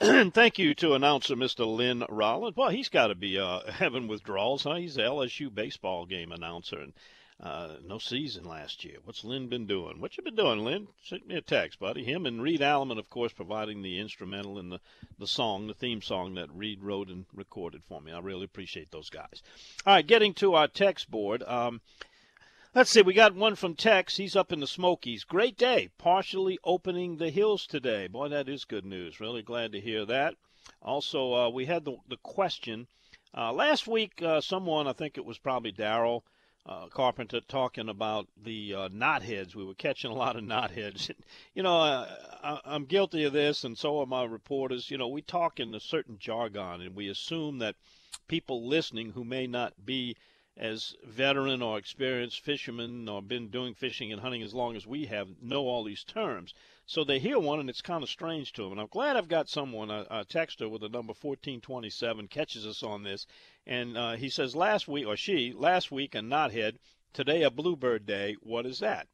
thank you to announcer Mr. Lynn Rollins. Well, he's got to be uh, having withdrawals. Huh? He's the LSU baseball game announcer, and uh, no season last year. What's Lynn been doing? What you been doing, Lynn? Send me a text, buddy. Him and Reed Alleman, of course, providing the instrumental in the, the song, the theme song that Reed wrote and recorded for me. I really appreciate those guys. All right, getting to our text board. Um, Let's see, we got one from Tex. He's up in the Smokies. Great day. Partially opening the hills today. Boy, that is good news. Really glad to hear that. Also, uh, we had the, the question. Uh, last week, uh, someone, I think it was probably Daryl uh, Carpenter, talking about the uh, knotheads. We were catching a lot of knotheads. you know, uh, I, I'm guilty of this, and so are my reporters. You know, we talk in a certain jargon, and we assume that people listening who may not be – as veteran or experienced fishermen or been doing fishing and hunting as long as we have know all these terms. So they hear one and it's kind of strange to them. And I'm glad I've got someone, a, a texter with the number 1427, catches us on this. And uh, he says, last week, or she, last week a knothead, today a bluebird day. What is that?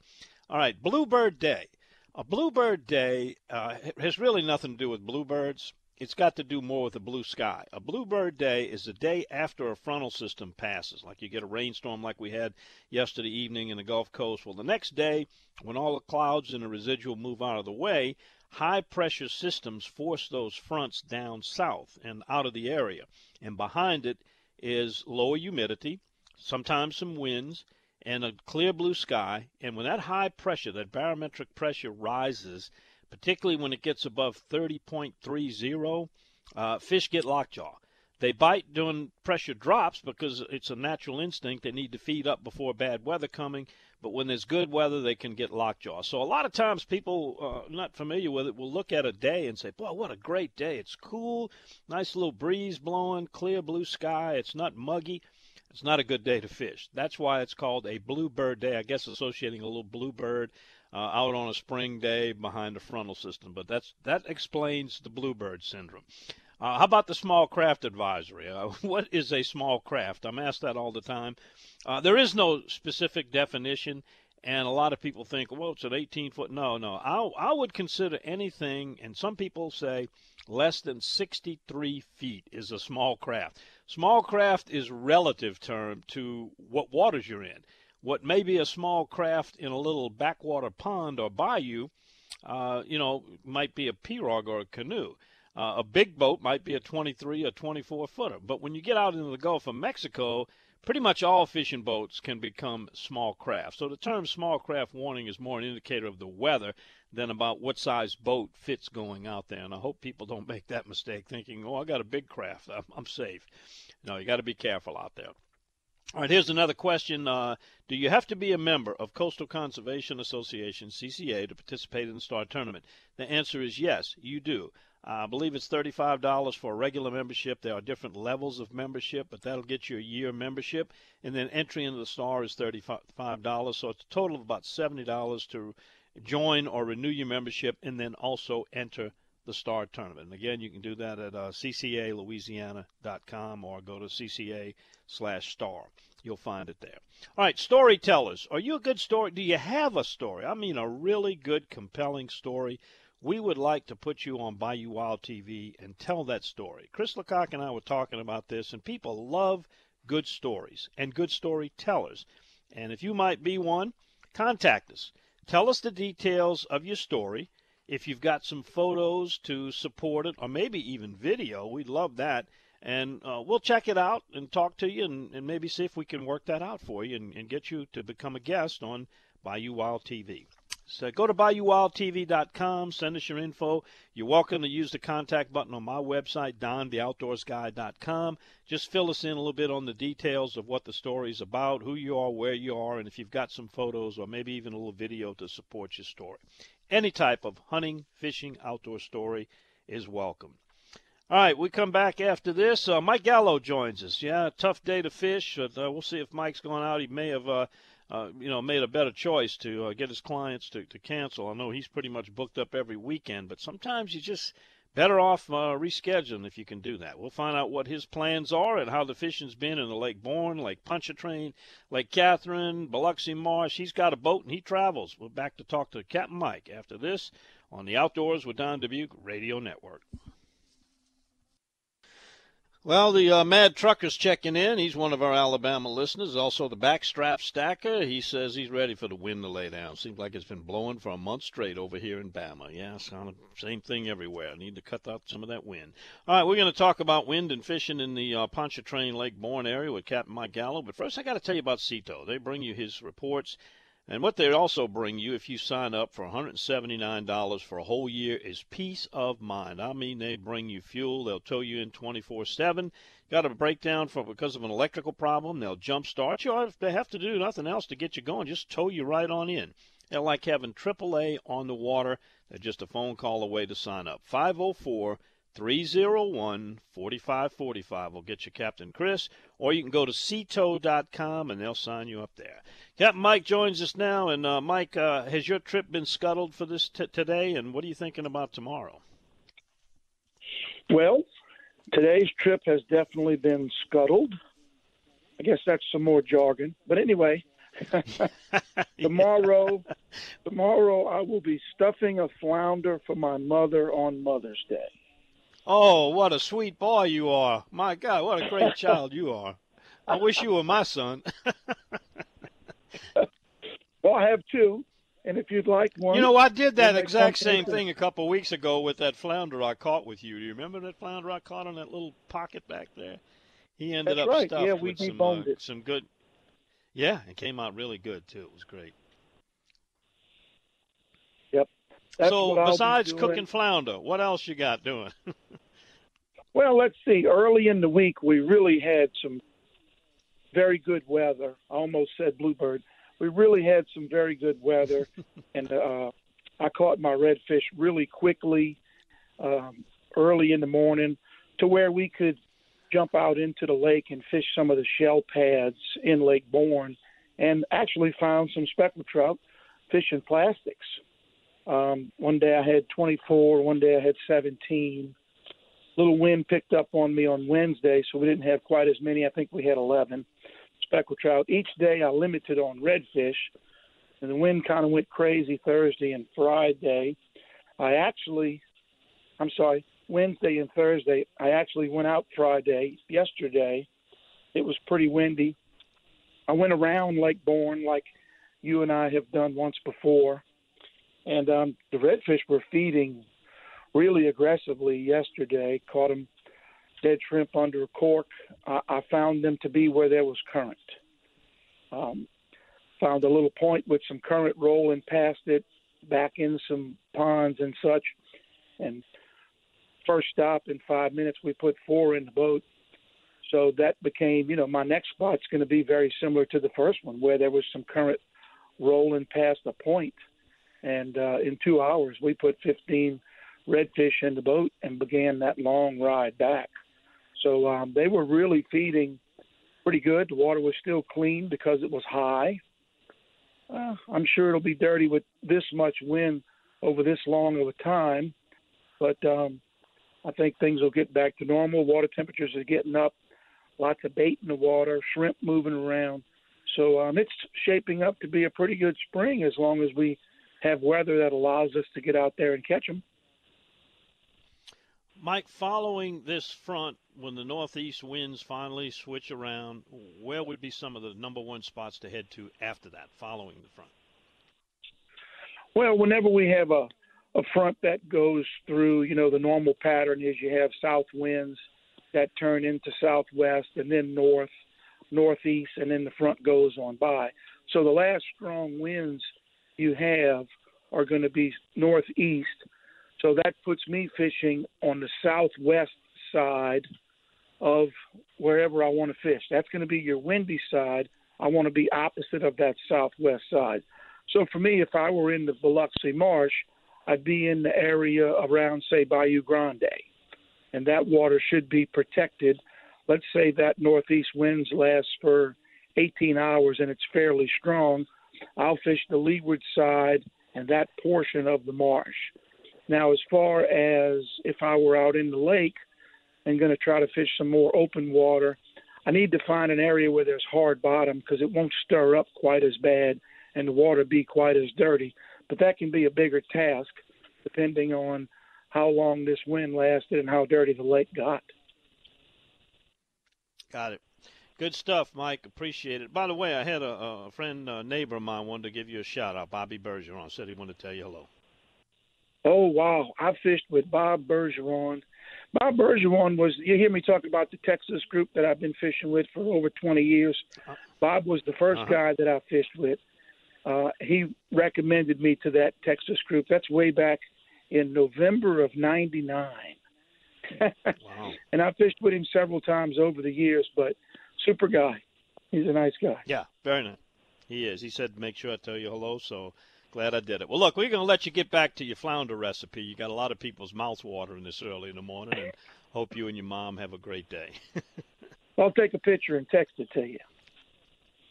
All right, bluebird day. A bluebird day uh, has really nothing to do with bluebirds it's got to do more with the blue sky. A bluebird day is the day after a frontal system passes, like you get a rainstorm like we had yesterday evening in the Gulf Coast. Well, the next day, when all the clouds and the residual move out of the way, high pressure systems force those fronts down south and out of the area. And behind it is lower humidity, sometimes some winds, and a clear blue sky. And when that high pressure, that barometric pressure rises, particularly when it gets above 30.30, uh, fish get lockjaw. They bite during pressure drops because it's a natural instinct. They need to feed up before bad weather coming. But when there's good weather, they can get lockjaw. So a lot of times people uh, not familiar with it will look at a day and say, boy, what a great day. It's cool, nice little breeze blowing, clear blue sky. It's not muggy. It's not a good day to fish. That's why it's called a bluebird day. I guess associating a little bluebird uh, out on a spring day behind the frontal system. But that's that explains the bluebird syndrome. Uh, how about the small craft advisory? Uh, what is a small craft? I'm asked that all the time. Uh, there is no specific definition, and a lot of people think, well, it's an 18 foot. No, no. I, I would consider anything, and some people say less than 63 feet is a small craft. Small craft is relative term to what waters you're in what may be a small craft in a little backwater pond or bayou, uh, you know, might be a pirogue or a canoe. Uh, a big boat might be a 23 or 24 footer. But when you get out into the Gulf of Mexico, pretty much all fishing boats can become small craft. So the term small craft warning is more an indicator of the weather than about what size boat fits going out there. And I hope people don't make that mistake thinking, oh, I got a big craft. I'm, I'm safe. No, you got to be careful out there. All right, here's another question. Uh, do you have to be a member of Coastal Conservation Association, CCA, to participate in the Star Tournament? The answer is yes, you do. I believe it's $35 for a regular membership. There are different levels of membership, but that'll get you a year membership. And then entry into the Star is $35. So it's a total of about $70 to join or renew your membership and then also enter the Star Tournament. And again, you can do that at uh, ccalouisiana.com or go to cca slash star. You'll find it there. All right, storytellers. Are you a good story? Do you have a story? I mean, a really good, compelling story. We would like to put you on Bayou Wild TV and tell that story. Chris Lecoq and I were talking about this, and people love good stories and good storytellers. And if you might be one, contact us. Tell us the details of your story if you've got some photos to support it, or maybe even video, we'd love that. And uh, we'll check it out and talk to you and, and, maybe see if we can work that out for you and, and get you to become a guest on Bayou Wild TV. So go to BayouWildTV.com, send us your info. You're welcome to use the contact button on my website, DonTheOutdoorsGuy.com. Just fill us in a little bit on the details of what the story is about, who you are, where you are, and if you've got some photos or maybe even a little video to support your story any type of hunting, fishing, outdoor story is welcome. All right, we come back after this. Uh, Mike Gallo joins us. Yeah, tough day to fish. But, uh, we'll see if Mike's gone out. He may have, uh, uh you know, made a better choice to uh, get his clients to, to cancel. I know he's pretty much booked up every weekend, but sometimes you just better off uh, rescheduling if you can do that. We'll find out what his plans are and how the fishing's been in the Lake Borgne, Lake Pontchartrain, Lake Catherine, Biloxi Marsh. He's got a boat and he travels. We're back to talk to Captain Mike after this on the Outdoors with Don Dubuc Radio Network. Well, the uh, Mad Trucker's checking in. He's one of our Alabama listeners. Also, the Backstrap Stacker. He says he's ready for the wind to lay down. Seems like it's been blowing for a month straight over here in Bama. Yeah, of same thing everywhere. Need to cut out some of that wind. All right, we're going to talk about wind and fishing in the uh, Pontchartrain Lake Borgne area with Captain Mike Gallo. But first, I got to tell you about Sea Tow. They bring you his reports and what they also bring you if you sign up for $179 for a whole year is peace of mind. I mean, they bring you fuel. They'll tow you in 24/7. Got a breakdown for because of an electrical problem, they'll jump start you. If they have to do nothing else to get you going, just tow you right on in. They're like having AAA on the water. They're just a phone call away to sign up. 504 301 4545 will get you Captain Chris, or you can go to seatow.com and they'll sign you up there. Captain Mike joins us now. And uh, Mike, uh, has your trip been scuttled for this t- today? And what are you thinking about tomorrow? Well, today's trip has definitely been scuttled. I guess that's some more jargon. But anyway, tomorrow, tomorrow I will be stuffing a flounder for my mother on Mother's Day. Oh, what a sweet boy you are. My God, what a great child you are. I wish you were my son. well, I have two. And if you'd like one, you know, I did that exact same thing a couple of weeks ago with that flounder I caught with you. Do you remember that flounder I caught on that little pocket back there? He ended That's up right. stuffed yeah, with we some, uh, it. some good. Yeah, it came out really good too. It was great. Yep. That's so besides be cooking flounder, what else you got doing? well, let's see. Early in the week, we really had some very good weather. I almost said bluebird. We really had some very good weather, and uh, I caught my redfish really quickly, um, early in the morning, to where we could jump out into the lake and fish some of the shell pads in Lake Borgne, and actually found some speckled trout fishing plastics. Um, one day I had 24, one day I had 17. Little wind picked up on me on Wednesday, so we didn't have quite as many. I think we had 11 speckled trout. Each day I limited on redfish, and the wind kind of went crazy Thursday and Friday. I actually, I'm sorry, Wednesday and Thursday, I actually went out Friday, yesterday. It was pretty windy. I went around Lake Borgne like you and I have done once before and um, the redfish were feeding really aggressively yesterday. Caught them dead shrimp under a cork. I, I found them to be where there was current. Um, found a little point with some current rolling past it, back in some ponds and such. And first stop in five minutes, we put four in the boat. So that became, you know, my next spot's going to be very similar to the first one, where there was some current rolling past a point and uh, in two hours, we put 15 redfish in the boat and began that long ride back. So um, they were really feeding pretty good. The water was still clean because it was high. Uh, I'm sure it'll be dirty with this much wind over this long of a time, but um, I think things will get back to normal. Water temperatures are getting up, lots of bait in the water, shrimp moving around. So um, it's shaping up to be a pretty good spring as long as we have weather that allows us to get out there and catch them. Mike, following this front, when the northeast winds finally switch around, where would be some of the number one spots to head to after that, following the front? Well, whenever we have a, a front that goes through, you know, the normal pattern is you have south winds that turn into southwest and then north, northeast, and then the front goes on by. So the last strong winds you have are going to be northeast. So that puts me fishing on the southwest side of wherever I want to fish. That's going to be your windy side. I want to be opposite of that southwest side. So for me, if I were in the Biloxi Marsh, I'd be in the area around, say, Bayou Grande. And that water should be protected. Let's say that northeast winds last for 18 hours and it's fairly strong. I'll fish the leeward side and that portion of the marsh. Now, as far as if I were out in the lake and going to try to fish some more open water, I need to find an area where there's hard bottom because it won't stir up quite as bad and the water be quite as dirty. But that can be a bigger task depending on how long this wind lasted and how dirty the lake got. Got it. Good stuff, Mike. Appreciate it. By the way, I had a, a friend, a neighbor of mine, wanted to give you a shout out. Bobby Bergeron said he wanted to tell you hello. Oh wow, I fished with Bob Bergeron. Bob Bergeron was you hear me talk about the Texas group that I've been fishing with for over 20 years. Uh-huh. Bob was the 1st uh-huh. guy that I fished with. Uh, he recommended me to that Texas group. That's way back in November of '99. wow. And I fished with him several times over the years, but super guy. He's a nice guy. Yeah, very nice. He is. He said, make sure I tell you hello. So glad I did it. Well, look, we're going to let you get back to your flounder recipe. You got a lot of people's mouths watering this early in the morning, and hope you and your mom have a great day. I'll take a picture and text it to you.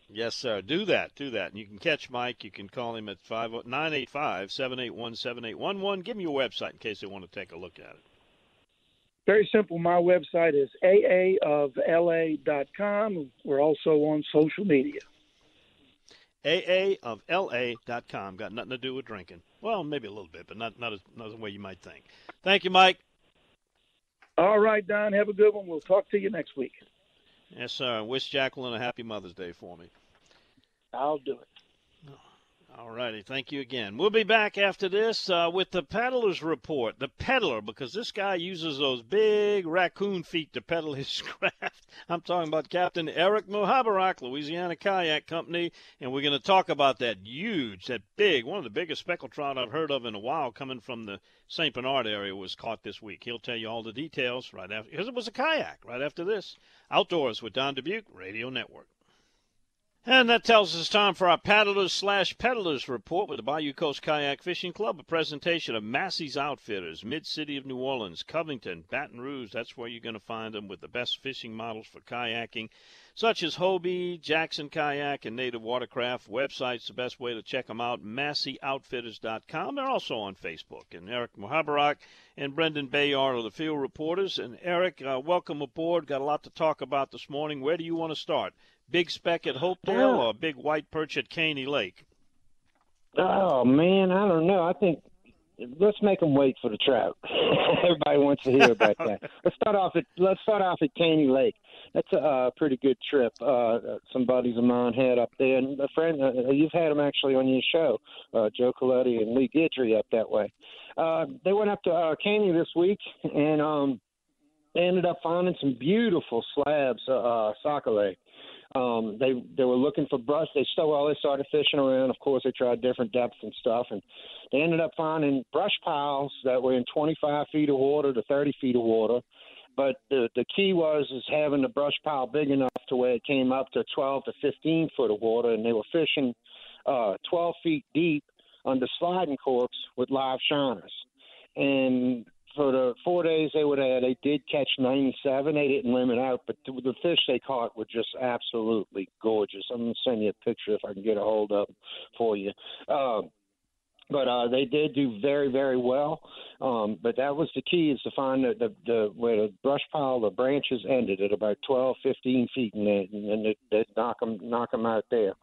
Yes, sir. Do that. Do that. And you can catch Mike. You can call him at 985 781 7811. Give him your website in case they want to take a look at it. Very simple. My website is aaofla.com. We're also on social media. aaofla.com. Got nothing to do with drinking. Well, maybe a little bit, but not not as, not the way you might think. Thank you, Mike. All right, Don. Have a good one. We'll talk to you next week. Yes, sir. Wish Jacqueline a happy Mother's Day for me. I'll do it. Oh. All righty. Thank you again. We'll be back after this uh, with the peddler's report. The peddler, because this guy uses those big raccoon feet to peddle his craft. I'm talking about Captain Eric Muhabarak, Louisiana Kayak Company, and we're going to talk about that huge, that big, one of the biggest speckled trout I've heard of in a while coming from the St. Bernard area was caught this week. He'll tell you all the details right after, because it was a kayak right after this. Outdoors with Don Dubuc, Radio Network. And that tells us it's time for our paddlers slash peddlers report with the Bayou Coast Kayak Fishing Club, a presentation of Massey's Outfitters, Mid City of New Orleans, Covington, Baton Rouge. That's where you're going to find them with the best fishing models for kayaking, such as Hobie, Jackson Kayak, and Native Watercraft. Website's the best way to check them out, MasseyOutfitters.com. They're also on Facebook. And Eric Muhabarak and Brendan Bayard are the field reporters. And Eric, uh, welcome aboard. Got a lot to talk about this morning. Where do you want to start? Big speck at Hopedale or a big white perch at Caney Lake? Oh man, I don't know. I think let's make them wait for the trout. Everybody wants to hear about that. let's start off at let's start off at Caney Lake. That's a uh, pretty good trip. Uh, some buddies of mine had up there, and a friend uh, you've had them actually on your show, uh, Joe Coletti and Lee Guidry up that way. Uh, they went up to uh, Caney this week, and um, they ended up finding some beautiful slabs of uh, sac-a-lait. Um, they they were looking for brush. They still well, they started fishing around. Of course, they tried different depths and stuff, and they ended up finding brush piles that were in 25 feet of water to 30 feet of water. But the the key was is having the brush pile big enough to where it came up to 12 to 15 foot of water, and they were fishing uh, 12 feet deep under sliding corks with live shiners. And for the four days they would have, they did catch 97. They didn't limit out, but the, fish they caught were just absolutely gorgeous. I'm going to send you a picture if I can get a hold of for you. Um, but uh, they did do very, very well. Um, but that was the key is to find the, the, the where the brush pile, the branches ended at about 12, 15 feet, and then and they knock them, knock them out there.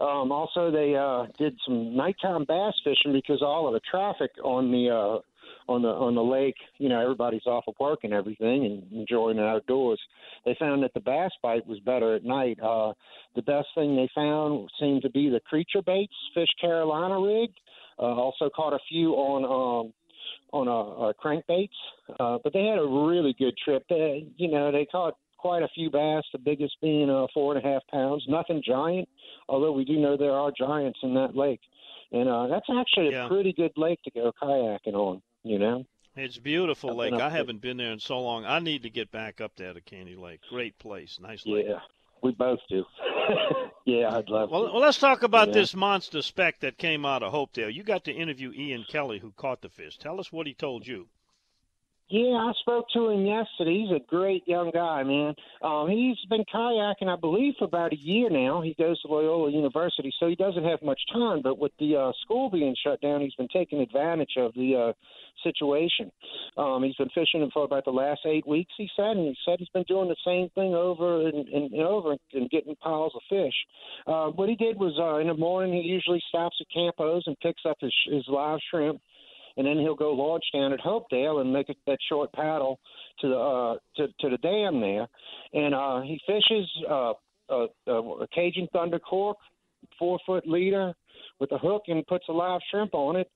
Um, also, they uh, did some nighttime bass fishing because all of the traffic on the uh, on the on the lake, you know, everybody's off of work and everything and enjoying the outdoors. They found that the bass bite was better at night. Uh, the best thing they found seemed to be the creature baits, Fish Carolina rig. Uh, also caught a few on um, on a, a crankbaits, uh, but they had a really good trip. They, you know, they caught quite a few bass, the biggest being uh, four and a half pounds. Nothing giant, although we do know there are giants in that lake. And uh, that's actually a yeah. pretty good lake to go kayaking on you know. It's beautiful I've lake. I haven't been there in so long. I need to get back up there to Caney Lake. Great place, nice lake. Yeah, we both do. yeah, I'd love well, to. Well, let's talk about yeah. this monster speck that came out of Hopedale. You got to interview Ian Kelly, who caught the fish. Tell us what he told you. Yeah, I spoke to him yesterday. He's a great young guy, man. Um, he's been kayaking, I believe, for about a year now. He goes to Loyola University, so he doesn't have much time. But with the uh, school being shut down, he's been taking advantage of the uh, situation. Um, he's been fishing for about the last eight weeks, he said, and he said he's been doing the same thing over and, and, over and getting piles of fish. Uh, what he did was uh, in the morning, he usually stops at Campos and picks up his, his live shrimp and then he'll go launch down at Hopedale and make a, that short paddle to the uh, to to the dam there, and uh, he fishes uh, a, a Cajun Thunder cork, four foot leader with a hook, and puts a live shrimp on it.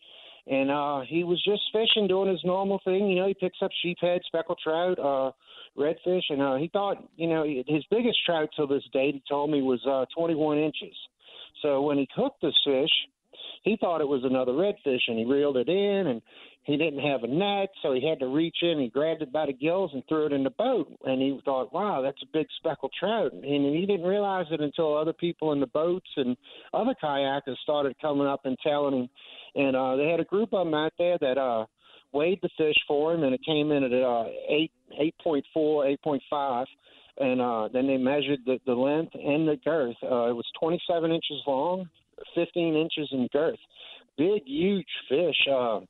And uh, he was just fishing, doing his normal thing. You know, he picks up sheephead, speckled trout, uh, redfish, and uh, he thought, you know, his biggest trout till this date, he told me, was uh, 21 inches. So when he hooked this fish, he thought it was another redfish, and he reeled it in, and he didn't have a net, so he had to reach in. He grabbed it by the gills and threw it in the boat, and he thought, "Wow, that's a big speckled trout." And he didn't realize it until other people in the boats and other kayakers started coming up and telling him. And uh, they had a group of them out there that uh, weighed the fish for him, and it came in at uh, eight eight point four, eight point five and uh, then they measured the, the length and the girth. Uh, it was 27 inches long, 15 inches in girth. Big, huge fish. Uh,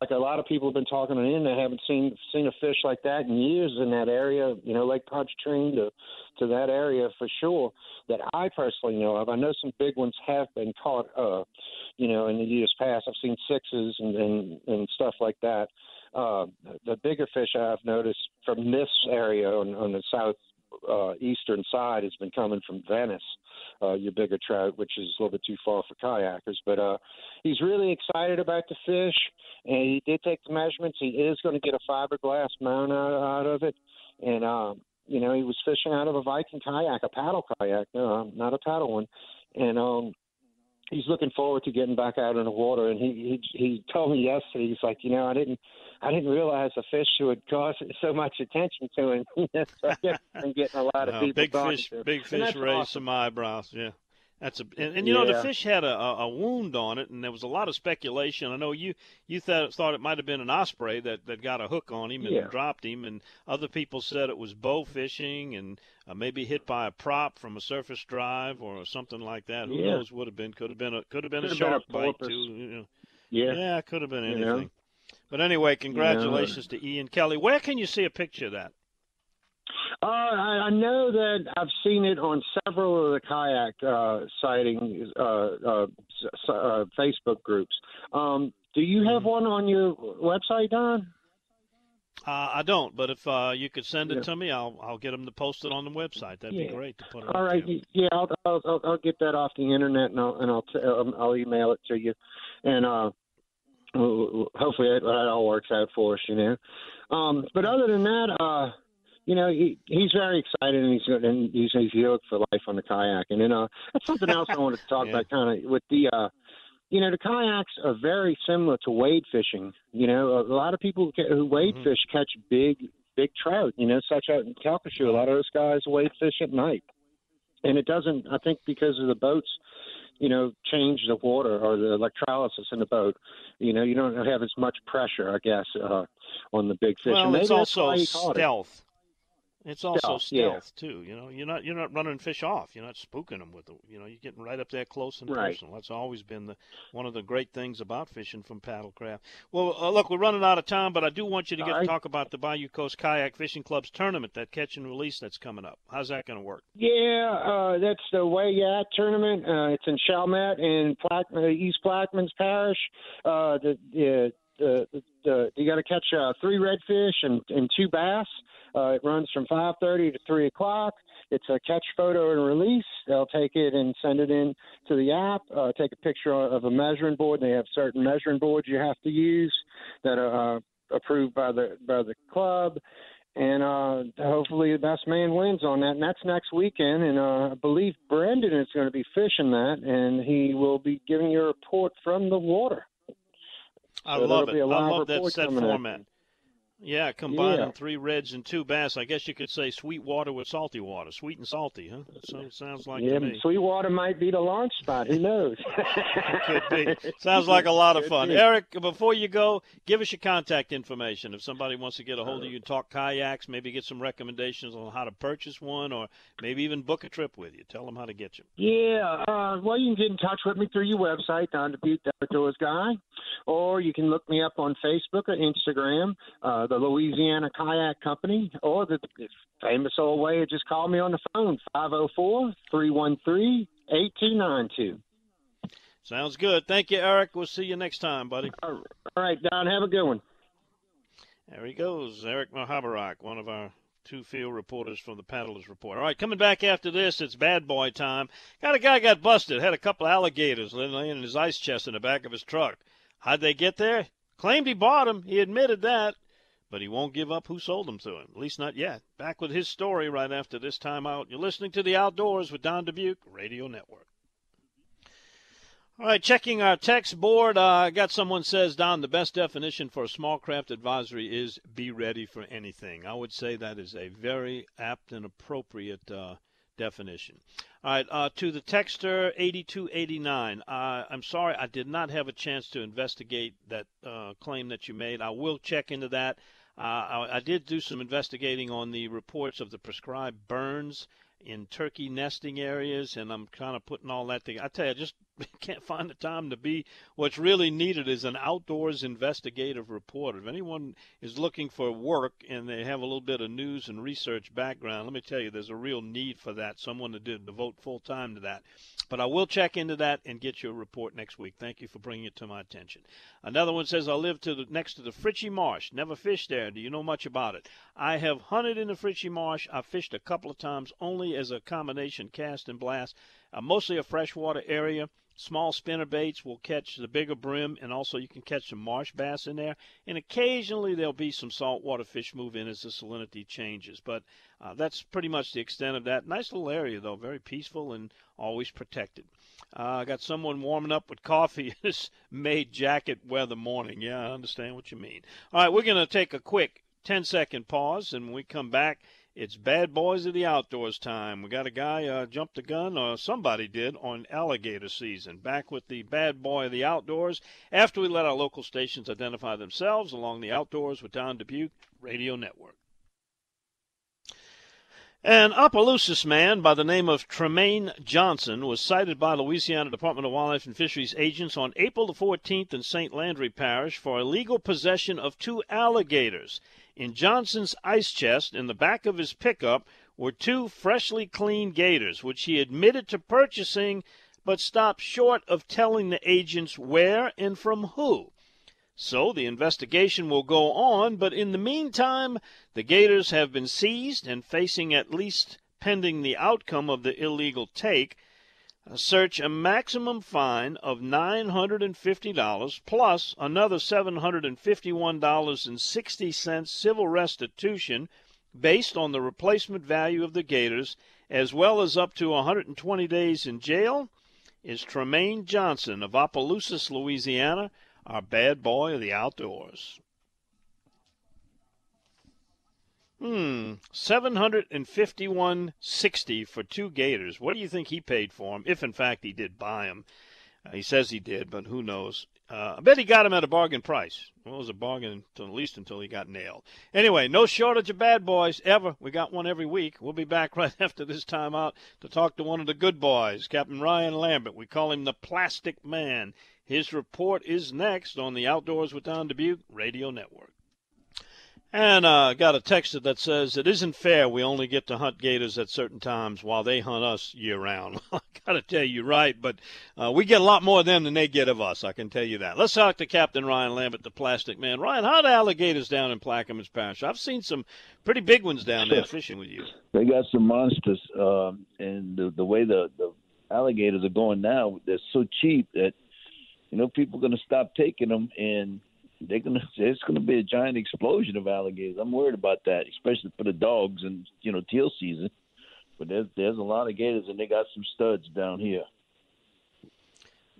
like a lot of people have been talking on the internet, haven't seen seen a fish like that in years in that area. You know, Lake Pontchartrain to to that area for sure. That I personally know of. I know some big ones have been caught. Uh, you know, in the years past, I've seen sixes and and, and stuff like that. Uh, the bigger fish I've noticed from this area on, on the south uh, eastern side has been coming from Venice, uh, your bigger trout, which is a little bit too far for kayakers. But uh, he's really excited about the fish, and he did take the measurements. He is going to get a fiberglass mount out, out of it, and um, you know he was fishing out of a Viking kayak, a paddle kayak, no, not a paddle one, and um, he's looking forward to getting back out in the water. And he he he told me yesterday, he's like, you know, I didn't I didn't realize a fish would cause so much attention to him. so I guess I'm getting a lot of people. Big fish, big fish raised awesome. some eyebrows. Yeah. That's a and, and you yeah. know the fish had a, a wound on it, and there was a lot of speculation. I know you you thought thought it might have been an osprey that, that got a hook on him and yeah. dropped him, and other people said it was bow fishing and uh, maybe hit by a prop from a surface drive or something like that. Who yeah. knows? Would have been could have been a could have been could a shark been a bite too. You know. Yeah, yeah, could have been anything. But anyway, congratulations to Ian Kelly. Where can you see a picture of that? Uh, I, I know that I've seen it on several of the kayak uh, sightings, uh, uh, uh, Facebook groups. Um, do you have mm-hmm. one on your website, Don? Uh, I don't, but if uh, you could send it yeah. to me, I'll I'll get them to post it on the website. That'd yeah. be great to put it. All right, yeah, I'll, I'll I'll get that off the internet and I'll and I'll t- um, I'll email it to you, and uh, hopefully that, that all works out for us, you know. Um, but other than that, uh, you know, he he's very excited and he's and he's he's hooked for life on the kayak. And then uh, that's something else I wanted to talk yeah. about, kind of with the. Uh, you know, the kayaks are very similar to wade fishing. You know, a lot of people who wade mm-hmm. fish catch big, big trout. You know, such out in Calcasieu, a lot of those guys wade fish at night, and it doesn't. I think because of the boats, you know, change the water or the electrolysis in the boat. You know, you don't have as much pressure, I guess, uh, on the big fish. Well, it's also stealth. It's also stealth, stealth yeah. too. You know, you're not you're not running fish off. You're not spooking them with the. You know, you're getting right up there close and right. personal. That's always been the one of the great things about fishing from paddlecraft. Well, uh, look, we're running out of time, but I do want you to get to talk about the Bayou Coast Kayak Fishing Club's tournament, that catch and release that's coming up. How's that going to work? Yeah, uh, that's the Way Yeah tournament. Uh, it's in Chalmette in uh, East Plaquemines Parish. Uh, the, the the, the, you got to catch uh, three redfish and, and two bass. Uh, it runs from 5:30 to 3 o'clock. It's a catch photo and release. They'll take it and send it in to the app. Uh, take a picture of a measuring board. They have certain measuring boards you have to use that are uh, approved by the by the club. And uh, hopefully the best man wins on that. And that's next weekend. And uh, I believe Brendan is going to be fishing that, and he will be giving you a report from the water. I love it. I love that set format. In. Yeah, combining yeah. three reds and two bass. I guess you could say sweet water with salty water, sweet and salty, huh? So sounds like yeah, to me. sweet water might be the launch spot. Who knows? Could be. Sounds like a lot of fun. Eric, before you go, give us your contact information. If somebody wants to get a hold of you, and talk kayaks, maybe get some recommendations on how to purchase one, or maybe even book a trip with you. Tell them how to get you. Yeah, uh, well, you can get in touch with me through your website, Don Dubuc Outdoors Guy, or you can look me up on Facebook or Instagram. Uh, the Louisiana Kayak Company, or the famous old way, just call me on the phone, 504 313 8292. Sounds good. Thank you, Eric. We'll see you next time, buddy. All right, Don. Have a good one. There he goes, Eric Mahabarak, one of our two field reporters from the Paddlers Report. All right, coming back after this, it's bad boy time. Got a guy got busted, had a couple of alligators laying in his ice chest in the back of his truck. How'd they get there? Claimed he bought them. He admitted that. But he won't give up who sold them to him, at least not yet. Back with his story right after this time out. You're listening to The Outdoors with Don Dubuc Radio Network. All right, checking our text board. Uh, I got someone says, Don, the best definition for a small craft advisory is be ready for anything. I would say that is a very apt and appropriate uh, definition. All right, uh, to the texter 8289. Uh, I'm sorry, I did not have a chance to investigate that uh, claim that you made. I will check into that. Uh, I, I did do some investigating on the reports of the prescribed burns in turkey nesting areas, and I'm kind of putting all that together. I tell you, just can't find the time to be. What's really needed is an outdoors investigative reporter. If anyone is looking for work and they have a little bit of news and research background, let me tell you, there's a real need for that. Someone to devote full time to that. But I will check into that and get you a report next week. Thank you for bringing it to my attention. Another one says, I live to the, next to the Fritchie Marsh. Never fished there. Do you know much about it? I have hunted in the Fritchie Marsh. I've fished a couple of times only as a combination cast and blast. Uh, mostly a freshwater area. Small spinner baits will catch the bigger brim, and also you can catch some marsh bass in there. And occasionally there'll be some saltwater fish move in as the salinity changes. But uh, that's pretty much the extent of that. Nice little area, though, very peaceful and always protected. Uh, I got someone warming up with coffee this May jacket weather morning. Yeah, I understand what you mean. All right, we're going to take a quick 10 second pause, and when we come back, it's bad boys of the outdoors time. We got a guy uh, jumped the gun, or somebody did, on alligator season. Back with the bad boy of the outdoors after we let our local stations identify themselves along the outdoors with Don Dubuc Radio Network. An Opelousas man by the name of Tremaine Johnson was cited by Louisiana Department of Wildlife and Fisheries agents on April the 14th in St. Landry Parish for illegal possession of two alligators. In Johnson's ice chest in the back of his pickup were two freshly cleaned gators, which he admitted to purchasing but stopped short of telling the agents where and from who. So the investigation will go on, but in the meantime, the Gators have been seized and facing at least pending the outcome of the illegal take, search a maximum fine of $950 plus another $751.60 civil restitution based on the replacement value of the Gators, as well as up to 120 days in jail, is Tremaine Johnson of Opelousas, Louisiana our bad boy of the outdoors. Hmm, seven hundred and fifty-one sixty for two gators. What do you think he paid for them? If in fact he did buy them, uh, he says he did, but who knows? Uh, I bet he got them at a bargain price. Well, it was a bargain until, at least until he got nailed. Anyway, no shortage of bad boys ever. We got one every week. We'll be back right after this time out to talk to one of the good boys, Captain Ryan Lambert. We call him the Plastic Man. His report is next on the Outdoors with Don Dubuc Radio Network. And uh, got a text that says it isn't fair we only get to hunt gators at certain times while they hunt us year round. I got to tell you, right, but uh, we get a lot more of them than they get of us. I can tell you that. Let's talk to Captain Ryan Lambert, the Plastic Man. Ryan, how are the alligators down in Plaquemines Parish? I've seen some pretty big ones down there fishing with you. They got some monsters, um, and the, the way the, the alligators are going now, they're so cheap that you know, people are going to stop taking them, and they're to. It's to be a giant explosion of alligators. I'm worried about that, especially for the dogs and you know teal season. But there's there's a lot of gators, and they got some studs down here.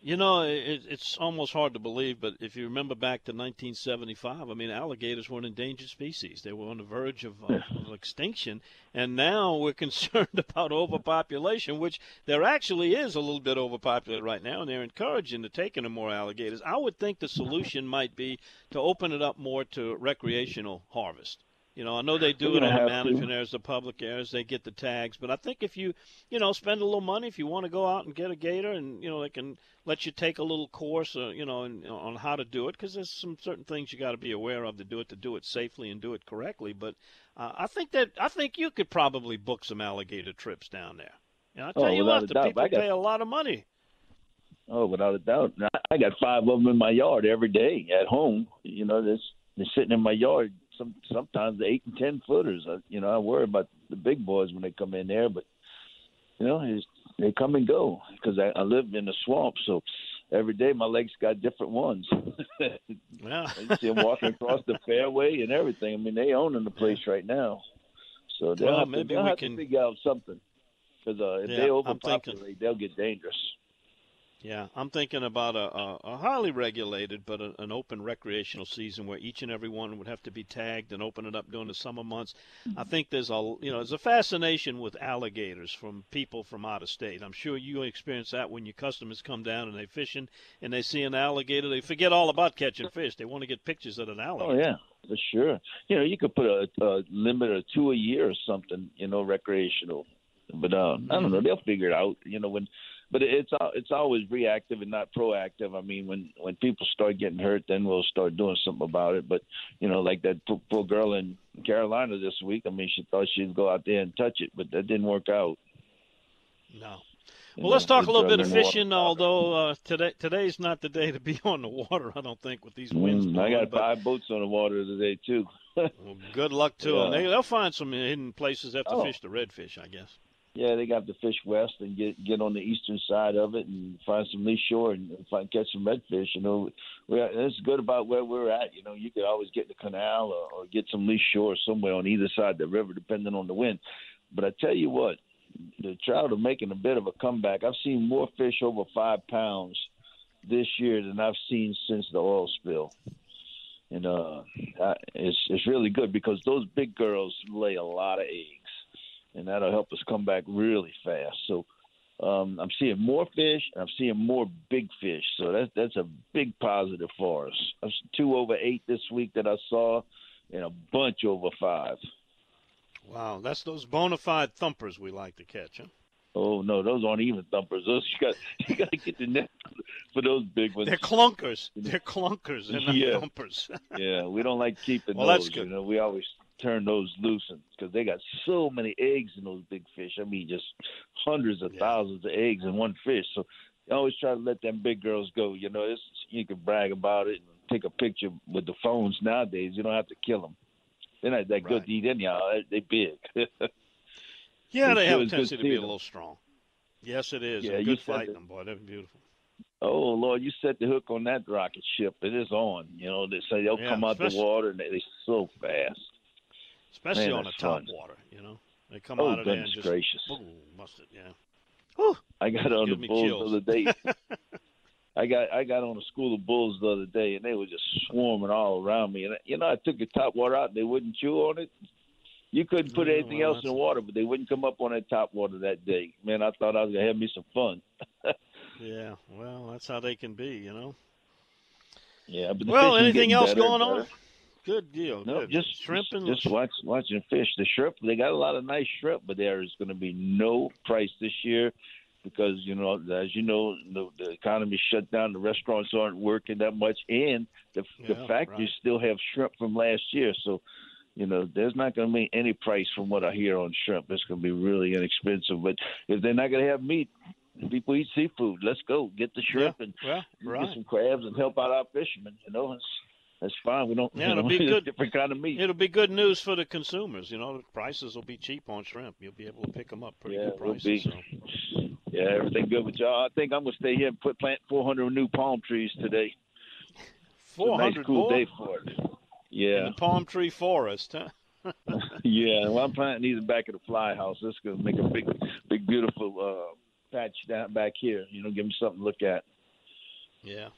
You know, it, it's almost hard to believe, but if you remember back to 1975, I mean, alligators were an endangered species. They were on the verge of, of, of extinction, and now we're concerned about overpopulation, which there actually is a little bit overpopulated right now, and they're encouraging the taking of more alligators. I would think the solution might be to open it up more to recreational harvest. You know, I know they do it on the management areas, the public areas, they get the tags. But I think if you, you know, spend a little money, if you want to go out and get a gator, and you know, they can let you take a little course, uh, you know, in, on how to do it, because there's some certain things you got to be aware of to do it, to do it safely and do it correctly. But uh, I think that I think you could probably book some alligator trips down there. And I tell oh, you what, the doubt. people got, pay a lot of money. Oh, without a doubt. I got five of them in my yard every day at home. You know, they're, they're sitting in my yard. Some sometimes the eight and ten footers. I, you know, I worry about the big boys when they come in there, but you know, they come and go because I, I live in the swamp, so every day my legs got different ones. yeah, I see them walking across the fairway and everything. I mean, they own the place right now, so they'll well, have, maybe to, they'll we have can... to figure out something because uh, if yeah, they overpopulate, thinking... they'll get dangerous. Yeah, I'm thinking about a, a, a highly regulated but a, an open recreational season where each and every one would have to be tagged and open it up during the summer months. I think there's a you know there's a fascination with alligators from people from out of state. I'm sure you experience that when your customers come down and they fishing and they see an alligator, they forget all about catching fish. They want to get pictures of an alligator. Oh yeah, for sure. You know, you could put a, a limit of two a year or something. You know, recreational. But uh, I don't know. They'll figure it out. You know, when but it's it's always reactive and not proactive. I mean, when when people start getting hurt, then we'll start doing something about it. But you know, like that poor girl in Carolina this week. I mean, she thought she'd go out there and touch it, but that didn't work out. No. Well, let's talk a little bit of fishing. Although uh, today today's not the day to be on the water, I don't think, with these winds. Mm, blowing, I got but, five boats on the water today too. well, good luck to Yeah. them. They, they'll find some hidden places after Oh. fish the redfish, I guess. Yeah, they got to fish west and get get on the eastern side of it and find some lee shore and find catch some redfish. You know, we it's good about where we're at. You know, you could always get in the canal or, or get some lee shore somewhere on either side of the river, depending on the wind. But I tell you what, the trout are making a bit of a comeback. I've seen more fish over five pounds this year than I've seen since the oil spill. And uh, it's it's really good because those big girls lay a lot of eggs and that'll help us come back really fast. So um, I'm seeing more fish. I'm seeing more big fish. So that's that's a big positive for us. That's two over eight this week that I saw, and a bunch over five. Wow, that's those bona fide thumpers we like to catch, huh? Oh no, those aren't even thumpers. Those you got you got to get the net for those big ones. They're clunkers. They're clunkers and not Yeah. thumpers. Yeah, we don't like keeping Well, those. that's good. You know, we always turn those loose because they got so many eggs in those big fish. I mean, just hundreds of Yeah. thousands of eggs in one fish. So I always try to let them big girls go. You know, it's, you can brag about it and take a picture with the phones nowadays. You don't have to kill them. They're not that good Right. to eat anyhow. They- They big. yeah, It's they have a good- good tendency to be a little strong. Yes, it is. Yeah, you good fighting them, boy. They're beautiful. oh Lord, you set the hook on that rocket ship. It is on. You know, they say they'll Yeah, come out the water and they, they're so fast. Especially Man, on the top fun. water, you know. They come Oh out of there and goodness just gracious! boom, must it, yeah. Whew. I got on the bulls chills. the other day. I got I got on a school of bulls the other day, and they were just swarming all around me. And you know, I took the top water out, and they wouldn't chew on it. You couldn't put Oh, anything well, else in the water, but they wouldn't come up on that top water that day. Man, I thought I was gonna have me some fun. Yeah, well, that's how they can be, you know. Yeah, but the Well, anything else better going and on? Good deal. No, good. just shrimp and just watch watching fish. The shrimp they got a lot of nice shrimp, but there is going to be no price this year because you know as you know the, the economy shut down, the restaurants aren't working that much, and the the factories right. still have shrimp from last year. So you know there's not going to be any price from what I hear on shrimp. It's going to be really inexpensive. But if they're not going to have meat, people eat seafood. Let's go get the shrimp and well, get some crabs and help out our fishermen. You know, it's, that's fine. We don't. Yeah, it'll know, be good. different kind of meat. It'll be good news for the consumers. You know, the prices will be cheap on shrimp. You'll be able to pick them up pretty Yeah, good prices. be. So. Yeah, everything good with y'all. I think I'm gonna stay here and put plant 400 new palm trees today. It's a nice cool more day for it. in Yeah, the palm tree forest, huh? yeah. Well, I'm planting these back of the fly house. This gonna make a big, big, beautiful uh, patch down back here. You know, give me something to look at. Yeah.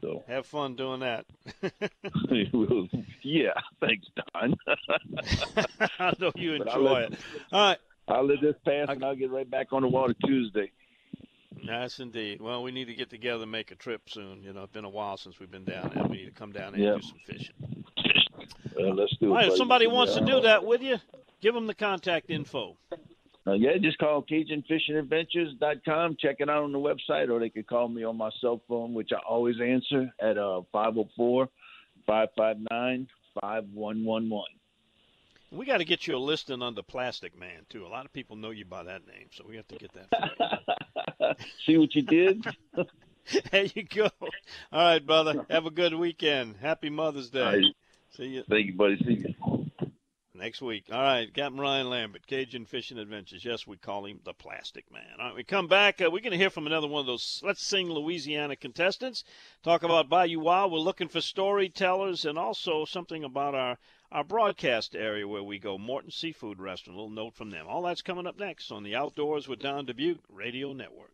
So, have fun doing that. yeah. Thanks, Don. I know you enjoy let- it. All right. I'll let this pass, I- and I'll get right back on the water Tuesday. Yes, indeed. Well, we need to get together and make a trip soon. You know, it's been a while since we've been down there. We need to come down and do some fishing. Well, let's do it. Right, if somebody wants to do that with you, give them the contact info. Uh, yeah, just call CajunFishingAdventures.com. Check it out on the website, or they could call me on my cell phone, which I always answer at uh, 504 559 5111. We got to get you a listing under Plastic Man too. A lot of people know you by that name, so we have to get that. See what you did? there you go. All right, brother. Have a good weekend. Happy Mother's Day. Right. See you. Thank you, buddy. See you. Next week. All right, Captain Ryan Lambert, Cajun Fishing Adventures. Yes, we call him the Plastic Man. All right, we come back. Uh, we're going to hear from another one of those Let's Sing Louisiana contestants. Talk about Bayou Wild. We're looking for storytellers and also something about our, our broadcast area where we go, Morton Seafood Restaurant. A little note from them. All that's coming up next on the Outdoors with Don Dubuc Radio Network.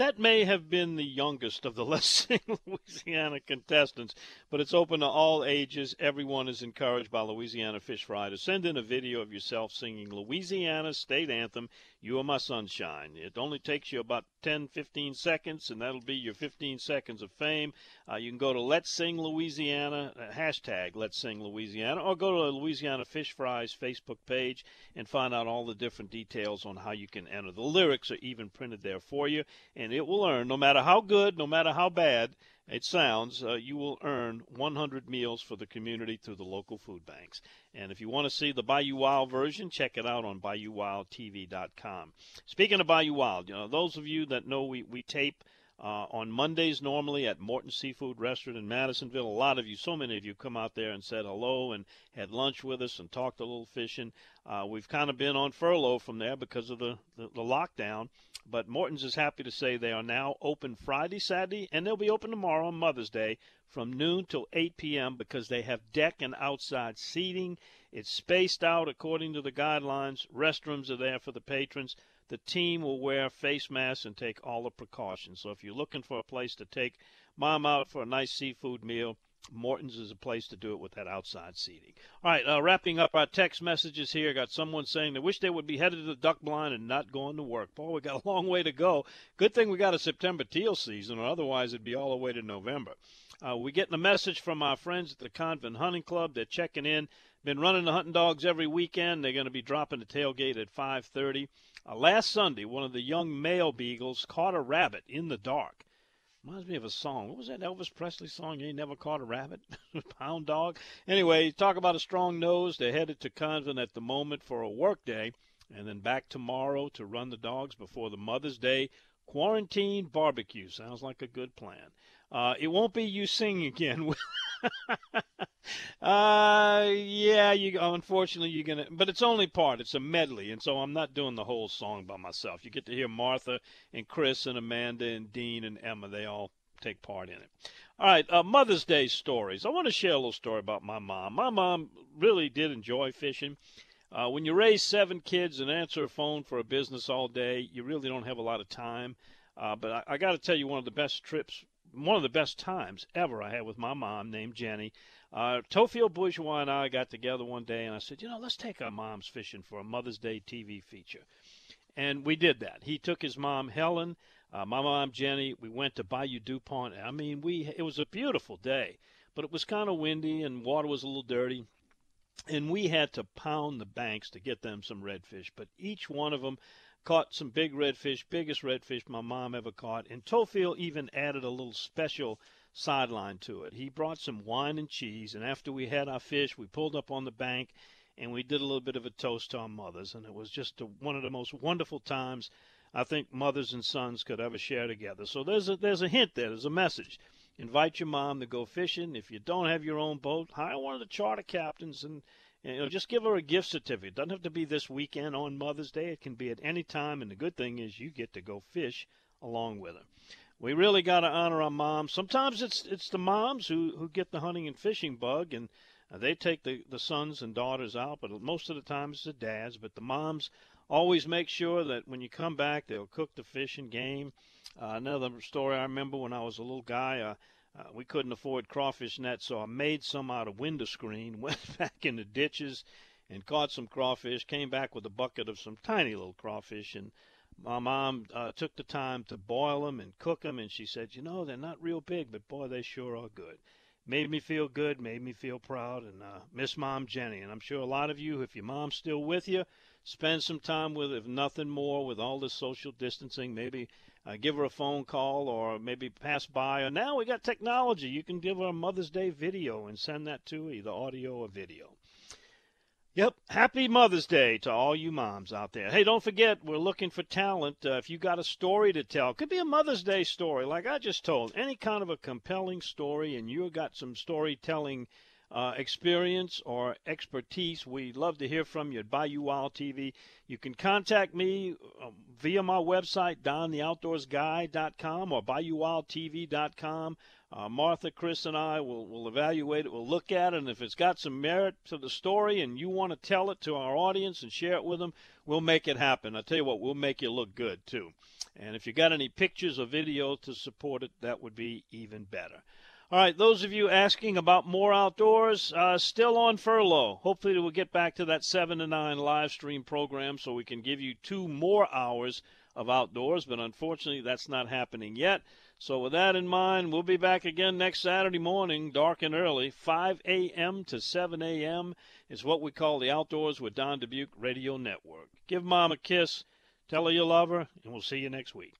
That may have been the youngest of the Let's Sing Louisiana contestants, but it's open to all ages. Everyone is encouraged by Louisiana Fish Fry to send in a video of yourself singing Louisiana State Anthem, You Are My Sunshine. It only takes you about 10, 15 seconds, and that'll be your 15 seconds of fame. Uh, you can go to Let's Sing Louisiana, uh, hashtag Let's Sing Louisiana, or go to Louisiana Fish Fry's Facebook page and find out all the different details on how you can enter. The lyrics are even printed there for you, and it will earn, no matter how good, no matter how bad it sounds, uh, you will earn 100 meals for the community through the local food banks. And if you want to see the Bayou Wild version, check it out on BayouWildTV.com. Speaking of Bayou Wild, you know, those of you that know we, we tape – uh, on Mondays, normally at Morton Seafood Restaurant in Madisonville, a lot of you, so many of you, come out there and said hello and had lunch with us and talked a little fishing. Uh, we've kind of been on furlough from there because of the, the, the lockdown, but Morton's is happy to say they are now open Friday, Saturday, and they'll be open tomorrow on Mother's Day from noon till 8 p.m. because they have deck and outside seating. It's spaced out according to the guidelines. Restrooms are there for the patrons the team will wear face masks and take all the precautions. So if you're looking for a place to take mom out for a nice seafood meal, Morton's is a place to do it with that outside seating. All right, uh, wrapping up our text messages here. Got someone saying they wish they would be headed to the duck blind and not going to work. Boy, we got a long way to go. Good thing we got a September teal season, or otherwise it'd be all the way to November. Uh, we're getting a message from our friends at the Convent Hunting Club. They're checking in. Been running the hunting dogs every weekend. They're going to be dropping the tailgate at 5:30. Uh, last Sunday, one of the young male beagles caught a rabbit in the dark. Reminds me of a song. What was that Elvis Presley song? You ain't never caught a rabbit? Pound dog? Anyway, talk about a strong nose. They're headed to Convent at the moment for a work day and then back tomorrow to run the dogs before the Mother's Day quarantine barbecue. Sounds like a good plan. Uh, it won't be you singing again. uh, yeah, you unfortunately you're gonna, but it's only part. It's a medley, and so I'm not doing the whole song by myself. You get to hear Martha and Chris and Amanda and Dean and Emma. They all take part in it. All right, uh, Mother's Day stories. I want to share a little story about my mom. My mom really did enjoy fishing. Uh, when you raise seven kids and answer a phone for a business all day, you really don't have a lot of time. Uh, but I, I got to tell you, one of the best trips one of the best times ever I had with my mom named Jenny. Uh, Theophile Bourgeois and I got together one day, and I said, you know, let's take our moms fishing for a Mother's Day TV feature. And we did that. He took his mom, Helen, uh, my mom, Jenny. We went to Bayou DuPont. I mean, we it was a beautiful day, but it was kind of windy and water was a little dirty. And we had to pound the banks to get them some redfish. But each one of them caught some big redfish, biggest redfish my mom ever caught. And Theophile even added a little special sideline to it. He brought some wine and cheese, and after we had our fish, we pulled up on the bank and we did a little bit of a toast to our mothers. And it was just a, one of the most wonderful times I think mothers and sons could ever share together. So there's a, there's a hint there, there's a message. Invite your mom to go fishing. If you don't have your own boat, hire one of the charter captains and you know, just give her a gift certificate. It doesn't have to be this weekend on Mother's Day. It can be at any time. And the good thing is you get to go fish along with her. We really got to honor our moms. Sometimes it's it's the moms who, who get the hunting and fishing bug, and uh, they take the, the sons and daughters out. But most of the time it's the dads. But the moms always make sure that when you come back, they'll cook the fish and game. Uh, another story I remember when I was a little guy. Uh, uh, we couldn't afford crawfish nets, so I made some out of window screen, went back in the ditches and caught some crawfish, came back with a bucket of some tiny little crawfish, and my mom uh, took the time to boil them and cook them, and she said, you know, they're not real big, but boy, they sure are good. made me feel good, made me feel proud, and uh, miss Mom Jenny. And I'm sure a lot of you, if your mom's still with you, spend some time with, if nothing more, with all this social distancing. Maybe uh, give her a phone call or maybe pass by. Or now we got technology. You can give her a Mother's Day video and send that to her, either audio or video. Yep. Happy Mother's Day to all you moms out there. Hey, don't forget, we're looking for talent. Uh, if you got a story to tell, could be a Mother's Day story, like I just told, any kind of a compelling story, and you got some storytelling uh, experience or expertise, we'd love to hear from you at Bayou Wild TV. You can contact me um, via my website, dontheoutdoorsguy.com or bayouwildtv.com. Uh, Martha, Chris, and I will, will evaluate it. We'll look at it, and if it's got some merit to the story and you want to tell it to our audience and share it with them, we'll make it happen. I tell you what, we'll make you look good, too. And if you got any pictures or video to support it, that would be even better. All right, those of you asking about more outdoors, uh, still on furlough. Hopefully, we'll get back to that 7 to 9 live stream program so we can give you two more hours of outdoors, but unfortunately, that's not happening yet. So, with that in mind, we'll be back again next Saturday morning, dark and early. 5 a.m. to 7 a.m. is what we call the Outdoors with Don Dubuc Radio Network. Give Mom a kiss, tell her you love her, and we'll see you next week.